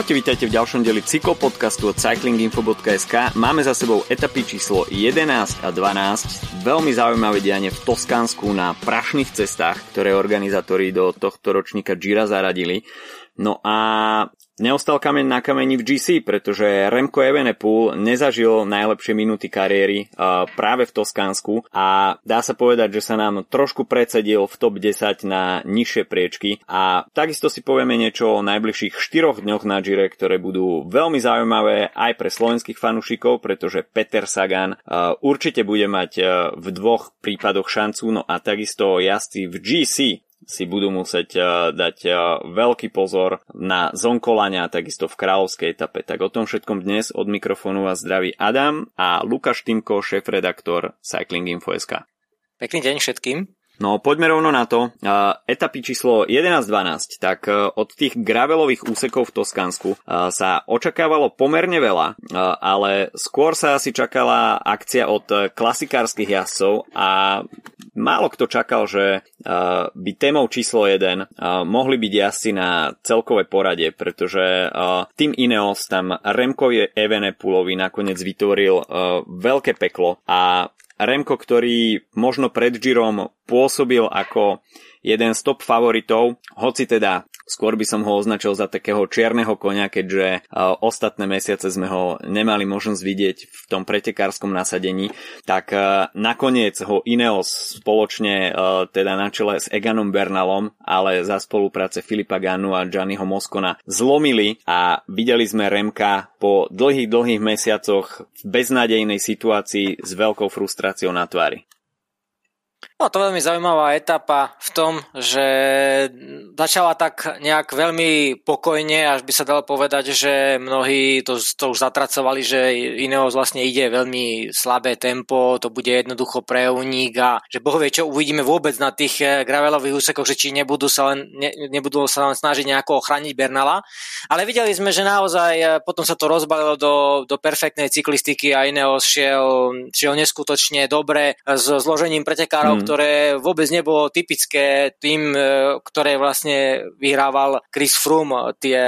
Čaute, vítajte v ďalšom deli cyklopodcastu od cyclinginfo.sk. Máme za sebou etapy číslo 11 a 12. Veľmi zaujímavé dianie v Toskánsku na prašných cestách, ktoré organizátori do tohto ročníka Gira zaradili. No a Neostal kameň na kameni v GC, pretože Remco Evenepoel nezažil najlepšie minúty kariéry uh, práve v Toskánsku. A dá sa povedať, že sa nám trošku predsedil v top 10 na nižšie priečky. A takisto si povieme niečo o najbližších 4 dňoch na Gire, ktoré budú veľmi zaujímavé aj pre slovenských fanúšikov, pretože Peter Sagan uh, určite bude mať uh, v dvoch prípadoch šancu, no a takisto jazdci v GC si budú musieť uh, dať uh, veľký pozor na zonkolania takisto v kráľovskej etape. Tak o tom všetkom dnes od mikrofónu vás zdraví Adam a Lukáš Timko, šéf-redaktor Cycling Info.sk. Pekný deň všetkým. No poďme rovno na to. Etapy číslo 11-12, tak e, od tých gravelových úsekov v Toskánsku e, sa očakávalo pomerne veľa, e, ale skôr sa asi čakala akcia od klasikárskych jazdcov a málo kto čakal, že by témou číslo 1 mohli byť jazdci na celkové porade, pretože tým Ineos tam Remkovi Evenepulovi nakoniec vytvoril veľké peklo a Remko, ktorý možno pred Girom pôsobil ako jeden z top favoritov, hoci teda skôr by som ho označil za takého čierneho konia, keďže uh, ostatné mesiace sme ho nemali možnosť vidieť v tom pretekárskom nasadení, tak uh, nakoniec ho Ineos spoločne uh, teda na čele s Eganom Bernalom, ale za spolupráce Filipa Ganu a Gianniho Moskona zlomili a videli sme Remka po dlhých, dlhých mesiacoch v beznádejnej situácii s veľkou frustráciou na tvári. No to veľmi zaujímavá etapa v tom, že začala tak nejak veľmi pokojne, až by sa dalo povedať, že mnohí to, to už zatracovali, že Ineos vlastne ide veľmi slabé tempo, to bude jednoducho pre únik a že boh vie, čo uvidíme vôbec na tých eh, gravelových úsekoch, že či nebudú sa len, ne, nebudú sa len snažiť nejako ochrániť Bernala. Ale videli sme, že naozaj eh, potom sa to rozbalilo do, do perfektnej cyklistiky a Ineos šiel, šiel neskutočne dobre s zložením pretekárov, mm ktoré vôbec nebolo typické tým, e, ktoré vlastne vyhrával Chris Froome tie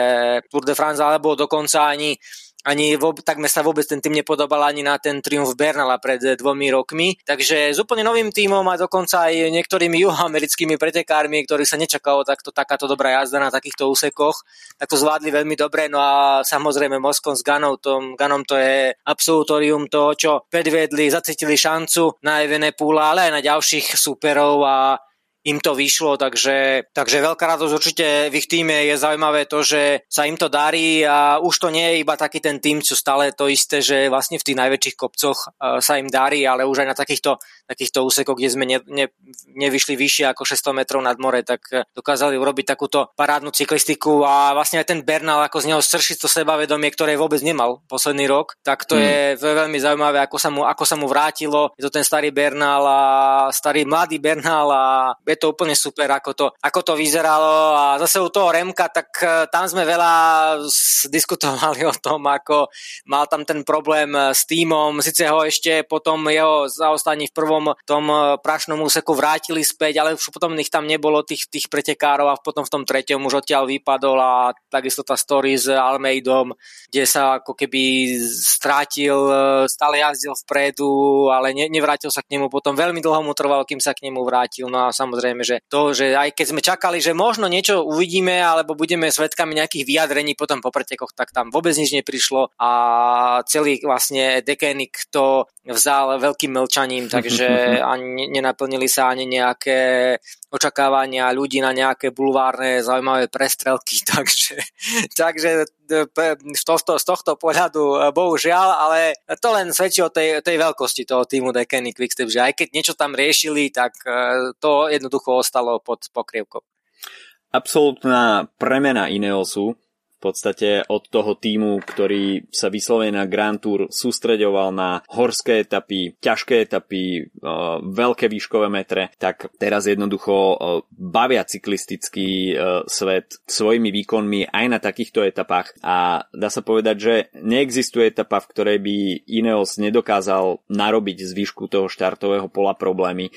Tour de France, alebo dokonca ani ani takmer sa vôbec ten tým nepodobal ani na ten triumf Bernala pred dvomi rokmi. Takže s úplne novým tímom a dokonca aj niektorými juhoamerickými pretekármi, ktorí sa nečakalo takto, takáto dobrá jazda na takýchto úsekoch, tak to zvládli veľmi dobre. No a samozrejme Moskon s Ganom, tom, Ganom to je absolutorium toho, čo predviedli, zacítili šancu na Evenepula, ale aj na ďalších superov a im to vyšlo, takže, takže veľká radosť určite v ich týme je zaujímavé to, že sa im to darí a už to nie je iba taký ten tým, čo stále to isté, že vlastne v tých najväčších kopcoch sa im darí, ale už aj na takýchto, takýchto úsekoch, kde sme ne, ne, nevyšli vyššie ako 600 metrov nad more, tak dokázali urobiť takúto parádnu cyklistiku a vlastne aj ten Bernal, ako z neho srší to sebavedomie, ktoré vôbec nemal posledný rok, tak to mm. je veľmi zaujímavé, ako sa, mu, ako sa mu vrátilo. Je to ten starý Bernal a starý mladý Bernal a je to úplne super, ako to, ako to vyzeralo a zase u toho Remka, tak e, tam sme veľa diskutovali o tom, ako mal tam ten problém e, s týmom, síce ho ešte potom jeho zaostaní v prvom tom e, prašnom úseku vrátili späť, ale už potom ich tam nebolo tých, tých pretekárov a potom v tom treťom už odtiaľ vypadol a takisto tá story s Almeidom, kde sa ako keby strátil, stále jazdil vpredu, ale ne, nevrátil sa k nemu potom. Veľmi dlho mu trvalo, kým sa k nemu vrátil. No a samozrejme samozrejme, že to, že aj keď sme čakali, že možno niečo uvidíme, alebo budeme svetkami nejakých vyjadrení potom po pretekoch, tak tam vôbec nič neprišlo a celý vlastne dekenik to vzal veľkým mlčaním, takže ani nenaplnili sa ani nejaké očakávania ľudí na nejaké bulvárne zaujímavé prestrelky, takže, takže z tohto, z tohto pohľadu e, bohužiaľ, ale to len svedčí o tej, tej veľkosti toho týmu Dekeny Quickstep, že aj keď niečo tam riešili, tak e, to jednoducho ostalo pod pokrievkou. Absolutná premena Ineosu podstate od toho týmu, ktorý sa vyslovene na Grand Tour sústreďoval na horské etapy, ťažké etapy, uh, veľké výškové metre, tak teraz jednoducho uh, bavia cyklistický uh, svet svojimi výkonmi aj na takýchto etapách a dá sa povedať, že neexistuje etapa, v ktorej by Ineos nedokázal narobiť z toho štartového pola problémy.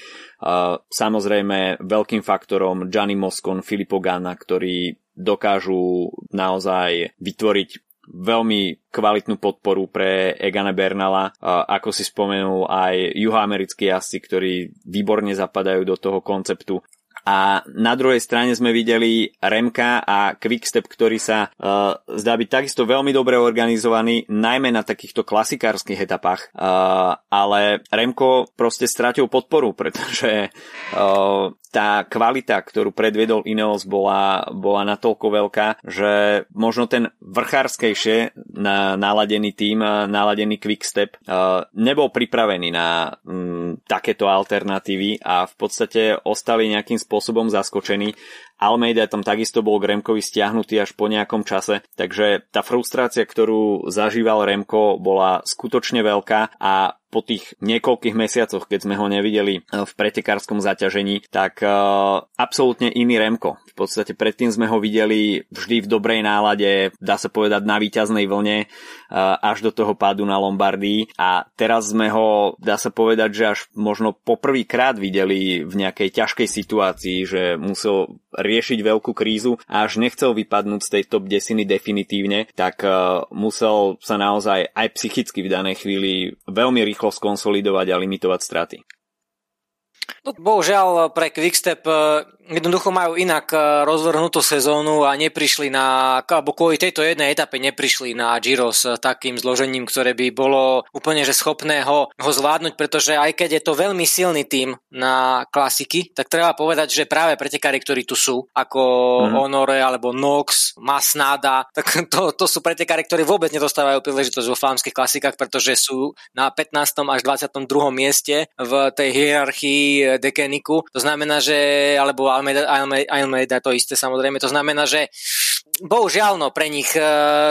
Samozrejme veľkým faktorom Gianni Moscon, Filippo Ganna, ktorí dokážu naozaj vytvoriť veľmi kvalitnú podporu pre Egana Bernala, ako si spomenul aj juhoamerickí jazdci, ktorí výborne zapadajú do toho konceptu a na druhej strane sme videli Remka a Quickstep, ktorý sa uh, zdá byť takisto veľmi dobre organizovaný, najmä na takýchto klasikárskych etapách. Uh, ale Remko proste stratil podporu, pretože uh, tá kvalita, ktorú predviedol Ineos, bola, bola natoľko veľká, že možno ten vrchárskejšie na, naladený tým, naladený Quickstep uh, nebol pripravený na um, takéto alternatívy a v podstate ostali nejakým spôsobom zaskočení. Almeida tam takisto bol Remkovi stiahnutý až po nejakom čase, takže tá frustrácia, ktorú zažíval Remko, bola skutočne veľká a po tých niekoľkých mesiacoch, keď sme ho nevideli v pretekárskom zaťažení, tak uh, absolútne iný Remko. V podstate predtým sme ho videli vždy v dobrej nálade, dá sa povedať na výťaznej vlne, uh, až do toho pádu na Lombardii a teraz sme ho, dá sa povedať, že až možno poprvýkrát videli v nejakej ťažkej situácii, že musel riešiť veľkú krízu a až nechcel vypadnúť z tej top desiny definitívne, tak uh, musel sa naozaj aj psychicky v danej chvíli veľmi rýchlo skonsolidovať a limitovať straty. No, bohužiaľ pre Quickstep e, jednoducho majú inak e, rozvrhnutú sezónu a neprišli na, alebo kvôli tejto jednej etape neprišli na Giro s takým zložením, ktoré by bolo úplne že schopné ho, ho zvládnuť, pretože aj keď je to veľmi silný tým na klasiky, tak treba povedať, že práve pretekári, ktorí tu sú, ako mm-hmm. Honore alebo Nox, Masnada, tak to, to sú pretekári, ktorí vôbec nedostávajú príležitosť vo flámskych klasikách, pretože sú na 15. až 22. mieste v tej hierarchii Dekeniku. To znamená, že, alebo Almeida, Almeida, to isté samozrejme, to znamená, že bohužiaľ, no, pre nich e,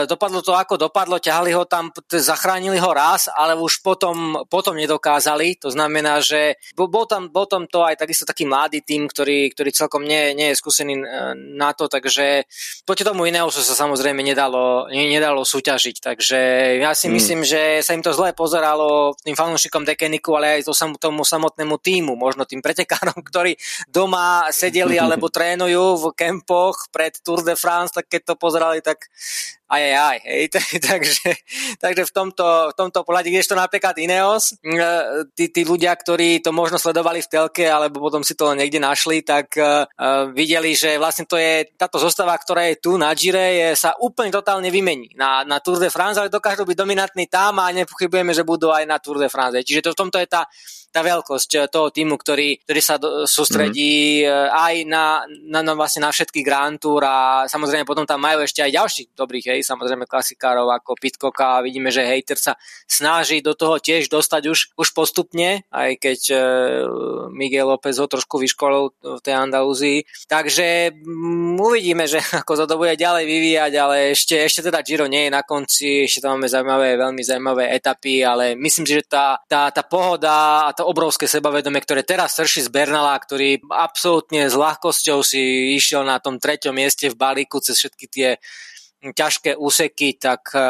dopadlo to ako dopadlo, ťahali ho tam, zachránili ho raz, ale už potom, potom nedokázali. To znamená, že bol tam, bol tam to aj takisto taký mladý tým, ktorý, ktorý celkom nie, nie je skúsený e, na to, takže proti tomu iného sa samozrejme nedalo, nedalo súťažiť. Takže ja si mm. myslím, že sa im to zle pozeralo tým fanúšikom Dekeniku, ale aj to tomu samotnému týmu, možno tým pretekárom, ktorí doma sedeli alebo trénujú v kempoch pred Tour de France, tak keď to pozerali, tak aj, aj, aj, hej, takže, takže v tomto, v tomto pohľade, kdežto napríklad Ineos, mm, tí, tí ľudia, ktorí to možno sledovali v telke, alebo potom si to niekde našli, tak uh, videli, že vlastne to je táto zostava, ktorá je tu na Gire, je, sa úplne totálne vymení na, na Tour de France, ale dokážu byť dominantní tam a nepochybujeme, že budú aj na Tour de France. Čiže to, v tomto je tá, tá veľkosť toho týmu, ktorý, ktorý sa do, sústredí mm. aj na, na, na, vlastne na všetky Grand Tour a samozrejme potom tam majú ešte aj ďalších dobrých hej, samozrejme klasikárov ako Pitcoka a vidíme, že Hater sa snaží do toho tiež dostať už, už postupne, aj keď e, Miguel López ho trošku vyškolil v tej Andalúzii. Takže mm, uvidíme, že ako sa to bude ďalej vyvíjať, ale ešte, ešte teda Giro nie je na konci, ešte tam máme zaujímavé, veľmi zaujímavé etapy, ale myslím si, že tá, tá, tá pohoda a to obrovské sebavedomie, ktoré teraz srší z Bernala, ktorý absolútne s ľahkosťou si išiel na tom treťom mieste v balíku cez všetky tie ťažké úseky, tak e,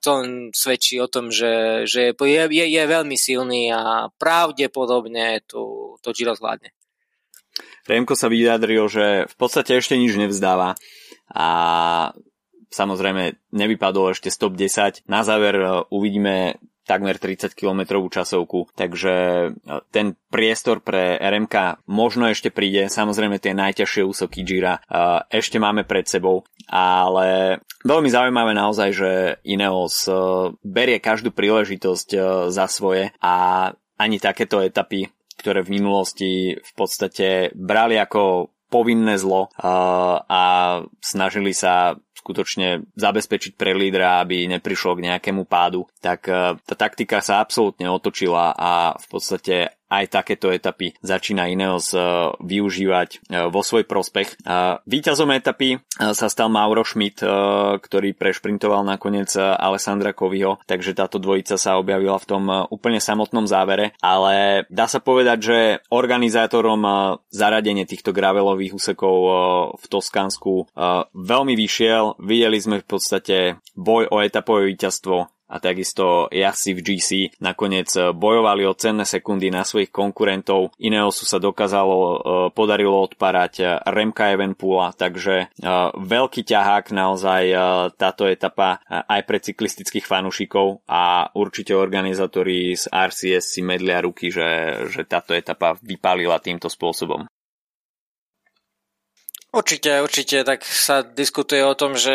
to svedčí o tom, že, že je, je, je veľmi silný a pravdepodobne to, to Giro zvládne. Remko sa vyjadril, že v podstate ešte nič nevzdáva a samozrejme nevypadol ešte stop 10. Na záver e, uvidíme takmer 30 km časovku, takže e, ten priestor pre RMK možno ešte príde, samozrejme tie najťažšie úsoky Gira e, ešte máme pred sebou, ale veľmi zaujímavé naozaj, že Ineos e, berie každú príležitosť za svoje. A ani takéto etapy, ktoré v minulosti v podstate brali ako povinné zlo a snažili sa skutočne zabezpečiť pre lídra, aby neprišlo k nejakému pádu, tak e, tá taktika sa absolútne otočila a v podstate aj takéto etapy začína Ineos e, využívať e, vo svoj prospech. Výťazom etapy sa stal Mauro Schmidt, ktorý prešprintoval nakoniec Alessandra Koviho, takže táto dvojica sa objavila v tom úplne samotnom závere, ale dá sa povedať, že organizátorom zaradenie týchto gravelových úsekov v Toskánsku veľmi vyšiel, videli sme v podstate boj o etapové víťazstvo a takisto jazdci v GC nakoniec bojovali o cenné sekundy na svojich konkurentov. Ineosu sa dokázalo, e, podarilo odparať Remka Evenpoola, takže e, veľký ťahák naozaj e, táto etapa aj pre cyklistických fanúšikov a určite organizátori z RCS si medlia ruky, že, že táto etapa vypálila týmto spôsobom. Určite, určite, tak sa diskutuje o tom, že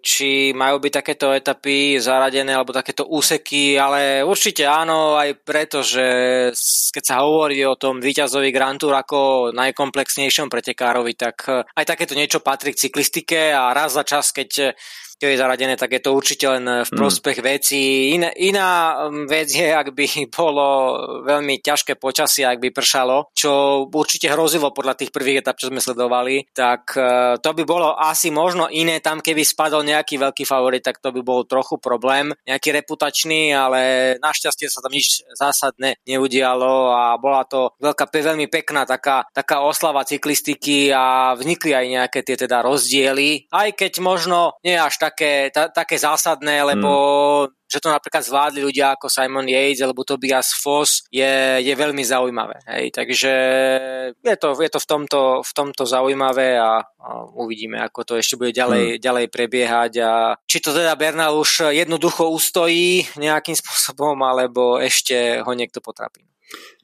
či majú byť takéto etapy zaradené alebo takéto úseky, ale určite áno, aj preto, že keď sa hovorí o tom víťazovi Grand Tour ako najkomplexnejšom pretekárovi, tak aj takéto niečo patrí k cyklistike a raz za čas, keď to je zaradené, tak je to určite len v mm. prospech mm. veci. Iná, iná um, vec je, ak by bolo veľmi ťažké počasie, ak by pršalo, čo určite hrozilo podľa tých prvých etap, čo sme sledovali, tak uh, to by bolo asi možno iné. Tam, keby spadol nejaký veľký favorit, tak to by bol trochu problém, nejaký reputačný, ale našťastie sa tam nič zásadné neudialo a bola to veľká, veľmi pekná taká, taká oslava cyklistiky a vznikli aj nejaké tie teda rozdiely, aj keď možno nie až tak také, ta, také zásadné, lebo mm. že to napríklad zvládli ľudia ako Simon Yates alebo Tobias Foss je, je veľmi zaujímavé. Hej. Takže je to, je to v, tomto, v tomto zaujímavé a, a uvidíme, ako to ešte bude ďalej, mm. ďalej prebiehať a či to teda Bernal už jednoducho ustojí nejakým spôsobom, alebo ešte ho niekto potrapí.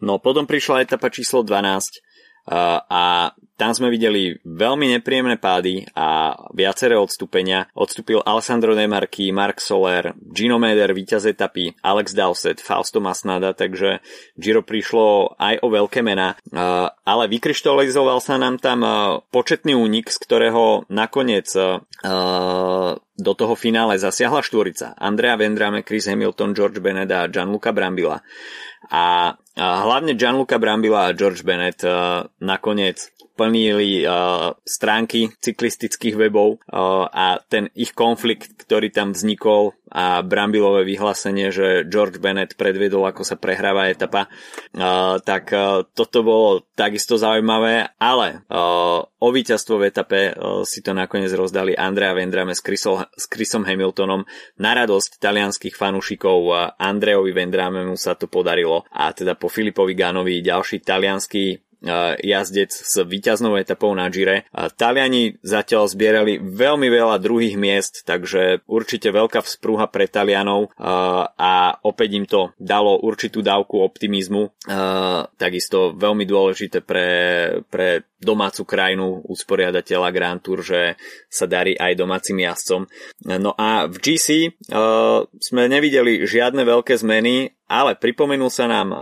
No potom prišla etapa číslo 12 a tam sme videli veľmi nepríjemné pády a viaceré odstúpenia. Odstúpil Alessandro Demarchi, Mark Soler, Gino Meder, víťaz etapy, Alex Dowsett, Fausto Masnada, takže Giro prišlo aj o veľké mená, ale vykryštalizoval sa nám tam početný únik, z ktorého nakoniec do toho finále zasiahla štvorica. Andrea Vendrame, Chris Hamilton, George Bennett a Gianluca Brambila. A, hlavne Gianluca Brambila a George Bennett uh, nakoniec plnili uh, stránky cyklistických webov uh, a ten ich konflikt, ktorý tam vznikol a Brambilové vyhlásenie, že George Bennett predviedol, ako sa prehráva etapa, uh, tak uh, toto bolo takisto zaujímavé, ale uh, o víťazstvo v etape uh, si to nakoniec rozdali Andrea Vendrame s, Chrisol, s Chrisom Hamiltonom. Na radosť talianských fanúšikov uh, Andreovi Vendramemu sa to podarilo a teda po Filipovi Ganovi ďalší talianský jazdec s víťaznou etapou na Gire. Taliani zatiaľ zbierali veľmi veľa druhých miest, takže určite veľká vzprúha pre Talianov a opäť im to dalo určitú dávku optimizmu. Takisto veľmi dôležité pre, pre domácu krajinu usporiadateľa Grand Tour, že sa darí aj domácim jazdcom. No a v GC uh, sme nevideli žiadne veľké zmeny, ale pripomenul sa nám uh,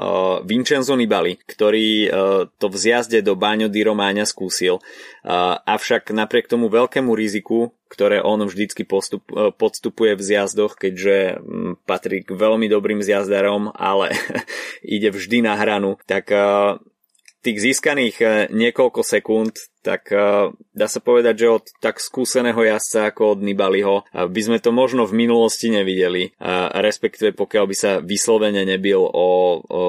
Vincenzo Nibali, ktorý uh, to v zjazde do Baňo di Romáňa skúsil. Uh, avšak napriek tomu veľkému riziku, ktoré on vždycky postup, uh, podstupuje v zjazdoch, keďže um, patrí k veľmi dobrým zjazdarom, ale ide vždy na hranu, tak uh, tých získaných uh, niekoľko sekúnd tak uh, dá sa povedať, že od tak skúseného jazdca ako od Nibaliho uh, by sme to možno v minulosti nevideli, respektíve pokiaľ by sa vyslovene nebil o, o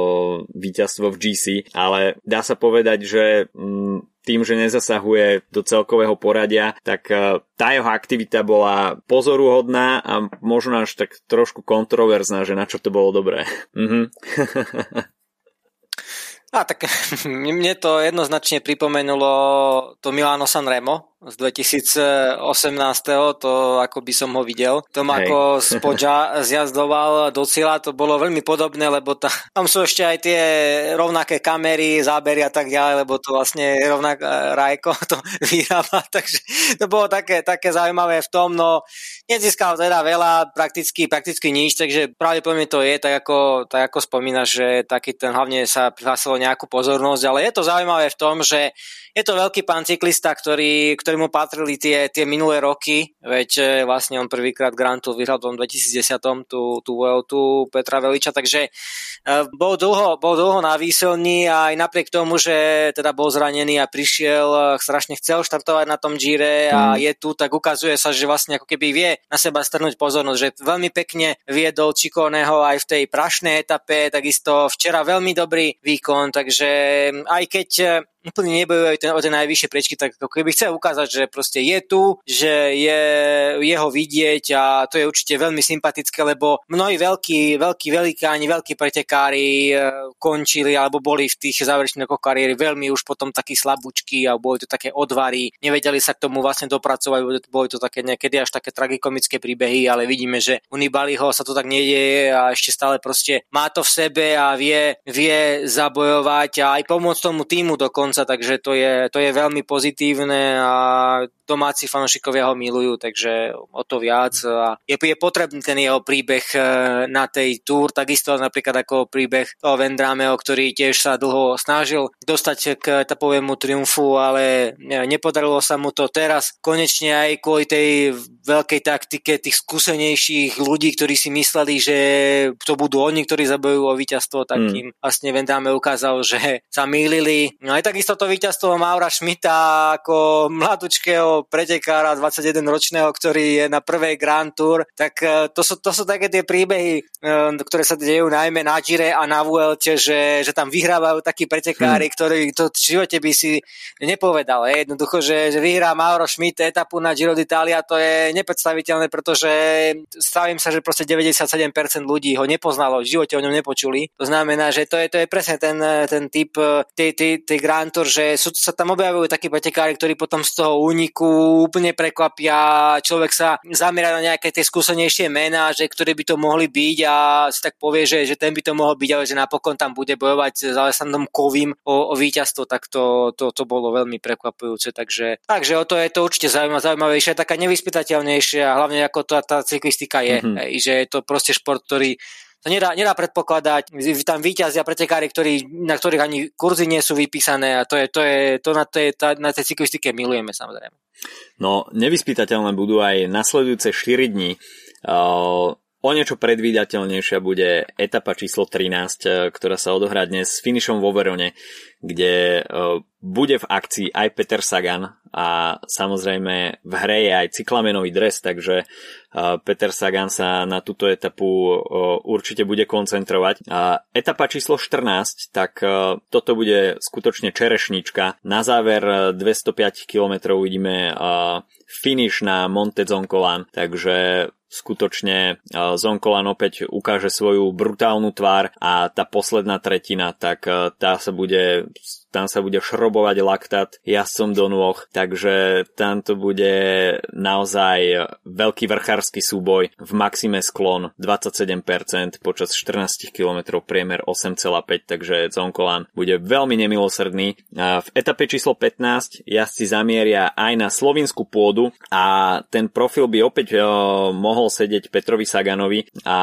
víťazstvo v GC, ale dá sa povedať, že um, tým, že nezasahuje do celkového poradia, tak tá jeho aktivita bola pozoruhodná a možno až tak trošku kontroverzná, že na čo to bolo dobré. Mhm. A tak mne to jednoznačne pripomenulo to Milano Sanremo, z 2018. to ako by som ho videl. Tom Hej. ako Spodža zjazdoval do cieľa, to bolo veľmi podobné, lebo ta, tam sú ešte aj tie rovnaké kamery, zábery a tak ďalej, lebo to vlastne rovnak Rajko to vyrába, takže to bolo také, také zaujímavé v tom, no nezískal teda veľa, prakticky, prakticky nič, takže pravdepodobne to je, tak ako, tak ako spomínaš, že taký ten hlavne sa prihlásilo nejakú pozornosť, ale je to zaujímavé v tom, že je to veľký pán cyklista, ktorý, ktorému patrili tie, tie minulé roky, veď e, vlastne on prvýkrát Grand Tour vyhral v tom 2010 tú, tú Vueltu Petra Veliča, takže e, bol dlho, bol dlho na výsilni a aj napriek tomu, že teda bol zranený a prišiel, e, strašne chcel štartovať na tom Gire a mm. je tu, tak ukazuje sa, že vlastne ako keby vie na seba strnúť pozornosť, že veľmi pekne viedol Čikoného aj v tej prašnej etape, takisto včera veľmi dobrý výkon, takže aj keď úplne nebojujú o tie najvyššie prečky, tak ako keby chcel ukázať, že proste je tu, že je jeho vidieť a to je určite veľmi sympatické, lebo mnohí veľkí, veľkí velikáni, veľkí pretekári e, končili alebo boli v tých záverečných kariéry veľmi už potom takí slabúčky a boli to také odvary, nevedeli sa k tomu vlastne dopracovať, boli to také niekedy až také tragikomické príbehy, ale vidíme, že u Nibaliho sa to tak nedieje a ešte stále proste má to v sebe a vie, vie zabojovať a aj pomôcť tomu týmu dokonca, takže to je, to je veľmi pozitívne a domáci fanúšikovia ho milujú, takže o to viac. A je, je potrebný ten jeho príbeh e, na tej túr, takisto napríklad ako príbeh toho Vendrameo, ktorý tiež sa dlho snažil dostať k etapovému triumfu, ale nepodarilo sa mu to teraz. Konečne aj kvôli tej veľkej taktike tých skúsenejších ľudí, ktorí si mysleli, že to budú oni, ktorí zabojujú o víťazstvo, tak mm. im vlastne Vendame ukázal, že sa mýlili. No aj takisto to víťazstvo Maura Schmidta ako mladučkého pretekára 21 ročného, ktorý je na prvej Grand Tour, tak e, to sú, to sú také tie príbehy, e, ktoré sa dejú najmä na Gire a na Vuelte, že, že tam vyhrávajú takí pretekári, hmm. ktorí to v živote by si nepovedal. Je. Jednoducho, že, že vyhrá Mauro Schmidt etapu na Giro d'Italia, to je nepredstaviteľné, pretože stavím sa, že proste 97% ľudí ho nepoznalo, v živote o ňom nepočuli. To znamená, že to je, to je presne ten, ten typ tej, tej, tej Grand Tour, že sú, sa tam objavujú takí pretekári, ktorí potom z toho úniku úplne prekvapia, človek sa zamerá na nejaké tie skúsenejšie mená, že ktoré by to mohli byť a si tak povie, že, že ten by to mohol byť, ale že napokon tam bude bojovať s Alessandrom Kovým o, o víťazstvo, tak to, to, to bolo veľmi prekvapujúce. Takže, takže o to je to určite zaujímavé, zaujímavejšie, taká nevyspytateľnejšia, hlavne ako tá, tá cyklistika je, mm-hmm. hej, že je to proste šport, ktorý to nedá, nedá predpokladať. Tam víťazia pretekári, ktorí, na ktorých ani kurzy nie sú vypísané a to je, to je, to na, tej, na tej cyklistike milujeme samozrejme. No, nevyspytateľné budú aj nasledujúce 4 dní. Uh, O niečo predvídateľnejšia bude etapa číslo 13, ktorá sa odohrá dnes s finišom vo Verone, kde bude v akcii aj Peter Sagan a samozrejme v hre je aj cyklamenový dres, takže Peter Sagan sa na túto etapu určite bude koncentrovať. Etapa číslo 14, tak toto bude skutočne čerešnička. Na záver 205 km vidíme finish na Monte Zoncolan, takže skutočne Zonkolan opäť ukáže svoju brutálnu tvár a tá posledná tretina, tak tá sa bude tam sa bude šrobovať laktát jazdcom do nôh, takže tam to bude naozaj veľký vrchársky súboj v maxime sklon 27% počas 14 km priemer 8,5, takže Zonkolan bude veľmi nemilosrdný. V etape číslo 15 jazdci zamieria aj na slovinskú pôdu a ten profil by opäť mohol sedieť Petrovi Saganovi a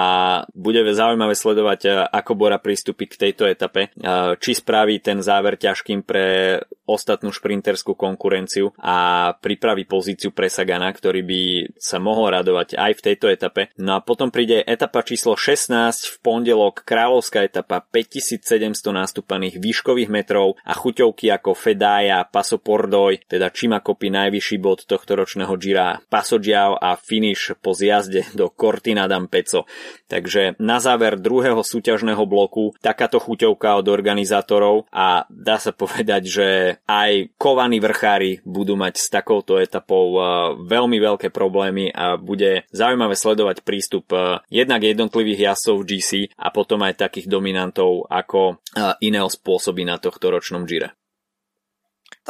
bude zaujímavé sledovať, ako Bora pristúpi k tejto etape, či spraví ten záver ťaž ťažkým pre ostatnú šprinterskú konkurenciu a pripraví pozíciu pre Sagana, ktorý by sa mohol radovať aj v tejto etape. No a potom príde etapa číslo 16 v pondelok, kráľovská etapa 5700 nástupaných výškových metrov a chuťovky ako Fedaja, Paso Pordoj, teda Čimakopy najvyšší bod tohto ročného Gira, Paso Giao a finish po zjazde do Cortina d'Ampezzo. Takže na záver druhého súťažného bloku takáto chuťovka od organizátorov a dá sa povedať, že aj kovaní vrchári budú mať s takouto etapou uh, veľmi veľké problémy a bude zaujímavé sledovať prístup uh, jednak jednotlivých jazdcov v GC a potom aj takých dominantov ako uh, iného spôsoby na tohto ročnom Gire.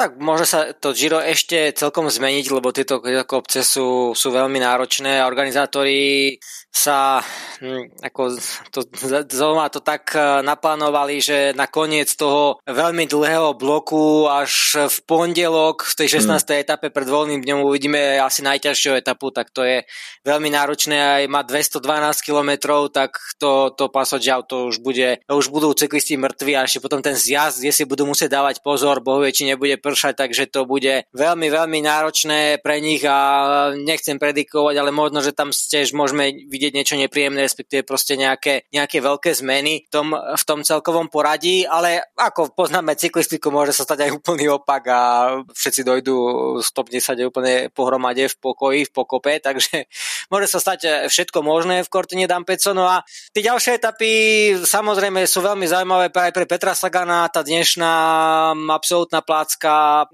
Tak môže sa to Giro ešte celkom zmeniť, lebo tieto kopce sú, sú veľmi náročné a organizátori sa hm, ako to, zaujíma to tak e, naplánovali, že na koniec toho veľmi dlhého bloku až v pondelok v tej 16. Hmm. etape pred voľným dňom uvidíme asi najťažšiu etapu, tak to je veľmi náročné aj má 212 km, tak to, to pasoďav to už bude, už budú cyklisti mŕtvi a ešte potom ten zjazd, kde si budú musieť dávať pozor, bohuje, či nebude pršať, takže to bude veľmi, veľmi náročné pre nich a nechcem predikovať, ale možno, že tam tiež môžeme vidieť niečo nepríjemné, respektíve proste nejaké, nejaké veľké zmeny v tom, v tom celkovom poradí, ale ako poznáme cyklistiku, môže sa stať aj úplný opak a všetci dojdú stop 10 úplne pohromade v pokoji, v pokope, takže môže sa stať všetko možné v Cortine d'Ampezzo. No a tie ďalšie etapy samozrejme sú veľmi zaujímavé aj pre Petra Sagana, tá dnešná absolútna plácka.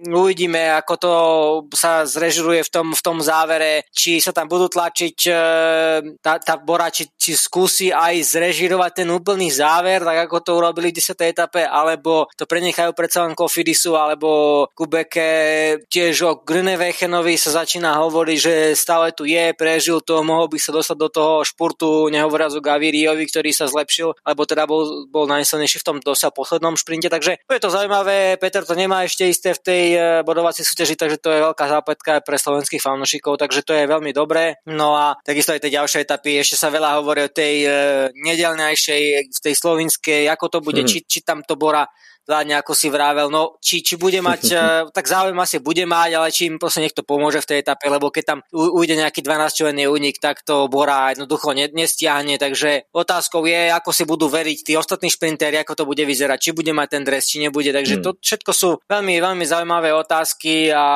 Uvidíme, ako to sa zrežiruje v tom, v tom závere, či sa tam budú tlačiť e, tá, tá Bora, či, či skúsi aj zrežirovať ten úplný záver, tak ako to urobili v 10. etape, alebo to prenechajú predsa len Kofidisu, alebo Kubeke tiež o Grünewechenovi sa začína hovoriť, že stále tu je, prežil to, mohol by sa dostať do toho športu, nehovoria o Gaviriovi, ktorý sa zlepšil, alebo teda bol, bol najsilnejší v tom dosiaľ poslednom šprinte, takže je to zaujímavé, Peter to nemá ešte isté v tej e, bodovacej súťaži, takže to je veľká zápätka aj pre slovenských fanúšikov, takže to je veľmi dobré. No a takisto aj tie ďalšie etapy, ešte sa veľa hovorí o tej e, nedelnejšej, v tej slovinskej, ako to bude, hmm. či, či tam to Bora vládne, ako si vravel, no či, či bude mať, eh, tak záujem asi bude mať, ale či im proste niekto pomôže v tej etape, lebo keď tam ujde nejaký 12-členný únik, tak to Bora jednoducho nestiahne, takže otázkou je, ako si budú veriť tí ostatní šprintéri, ako to bude vyzerať, či bude mať ten dres, či nebude, takže hmm. to všetko sú veľmi, veľmi zaujímavé otázky a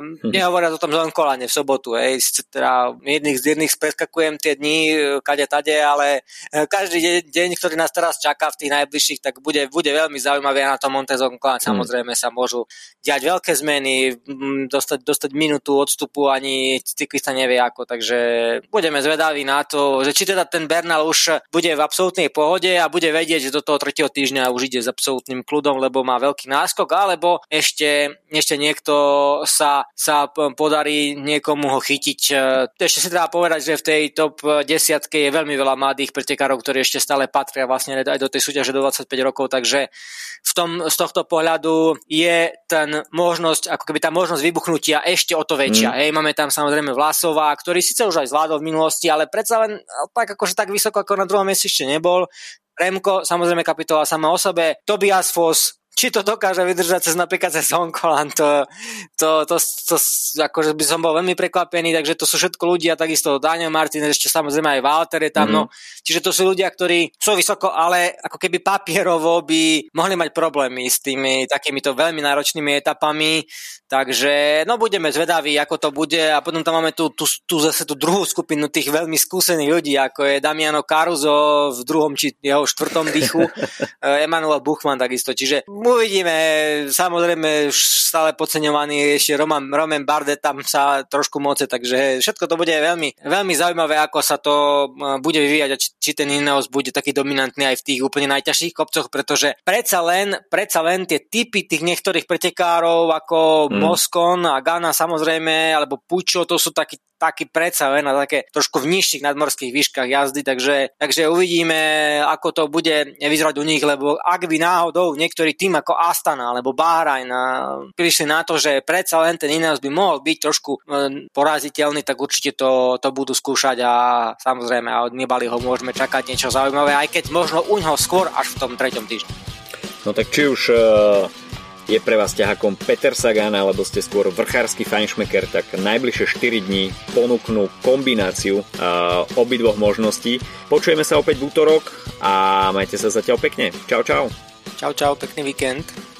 hmm. nehovoria o tom len kolane v sobotu, hej, teda jedných z jedných preskakujem tie dni, eh, kade tade, ale eh, každý deň, ktorý nás teraz čaká v tých najbližších, tak bude, bude veľmi zaujímavé na tom Montezon Clan. Hmm. Samozrejme sa môžu diať veľké zmeny, dostať, dostať minútu odstupu, ani cyklista nevie ako, takže budeme zvedaví na to, že či teda ten Bernal už bude v absolútnej pohode a bude vedieť, že do toho tretieho týždňa už ide s absolútnym kľudom, lebo má veľký náskok, alebo ešte, ešte niekto sa, sa podarí niekomu ho chytiť. Ešte si treba povedať, že v tej top desiatke je veľmi veľa mladých pretekárov, ktorí ešte stále patria vlastne aj do tej súťaže do 25 rokov, takže v tom, z tohto pohľadu je ten možnosť, ako keby tá možnosť vybuchnutia ešte o to väčšia. Mm. Hej, máme tam samozrejme Vlasová, ktorý síce už aj zvládol v minulosti, ale predsa len tak akože tak vysoko ako na druhom mieste ešte nebol. Remko, samozrejme kapitola sama o sebe, Tobias Foss, či to dokáže vydržať cez napríklad cez Honkolan, to, to, to, to, to akože by som bol veľmi prekvapený, takže to sú všetko ľudia, takisto Daniel Martin, ešte samozrejme aj Walter je tam, mm-hmm. no, čiže to sú ľudia, ktorí sú vysoko, ale ako keby papierovo by mohli mať problémy s tými takýmito veľmi náročnými etapami, takže no budeme zvedaví, ako to bude. A potom tam máme tu, tu, tu zase tú druhú skupinu tých veľmi skúsených ľudí, ako je Damiano Caruso v druhom či jeho štvrtom dychu, Emanuel Buchmann takisto, čiže Uvidíme, samozrejme stále podceňovaný ešte Roman, Roman Bardet tam sa trošku moce, takže všetko to bude veľmi, veľmi zaujímavé, ako sa to e, bude vyvíjať a či, či ten Ineos bude taký dominantný aj v tých úplne najťažších kopcoch, pretože predsa len, predsa len tie typy tých niektorých pretekárov ako mm. Moskon a Gana samozrejme, alebo Pučo, to sú takí taký predsa len na také trošku v nižších nadmorských výškach jazdy, takže, takže uvidíme, ako to bude vyzerať u nich, lebo ak by náhodou niektorý tým ako Astana alebo Bahrain prišli na to, že predsa len ten Ineos by mohol byť trošku e, poraziteľný, tak určite to, to budú skúšať a samozrejme a od Nibali ho môžeme čakať niečo zaujímavé, aj keď možno u ňoho skôr až v tom treťom týždni. No tak či už uh je pre vás ťahakom Peter Sagan alebo ste skôr vrchársky fajnšmeker, tak najbližšie 4 dní ponúknú kombináciu obidvoch možností. Počujeme sa opäť v útorok a majte sa zatiaľ pekne. Čau, čau. Čau, čau, pekný víkend.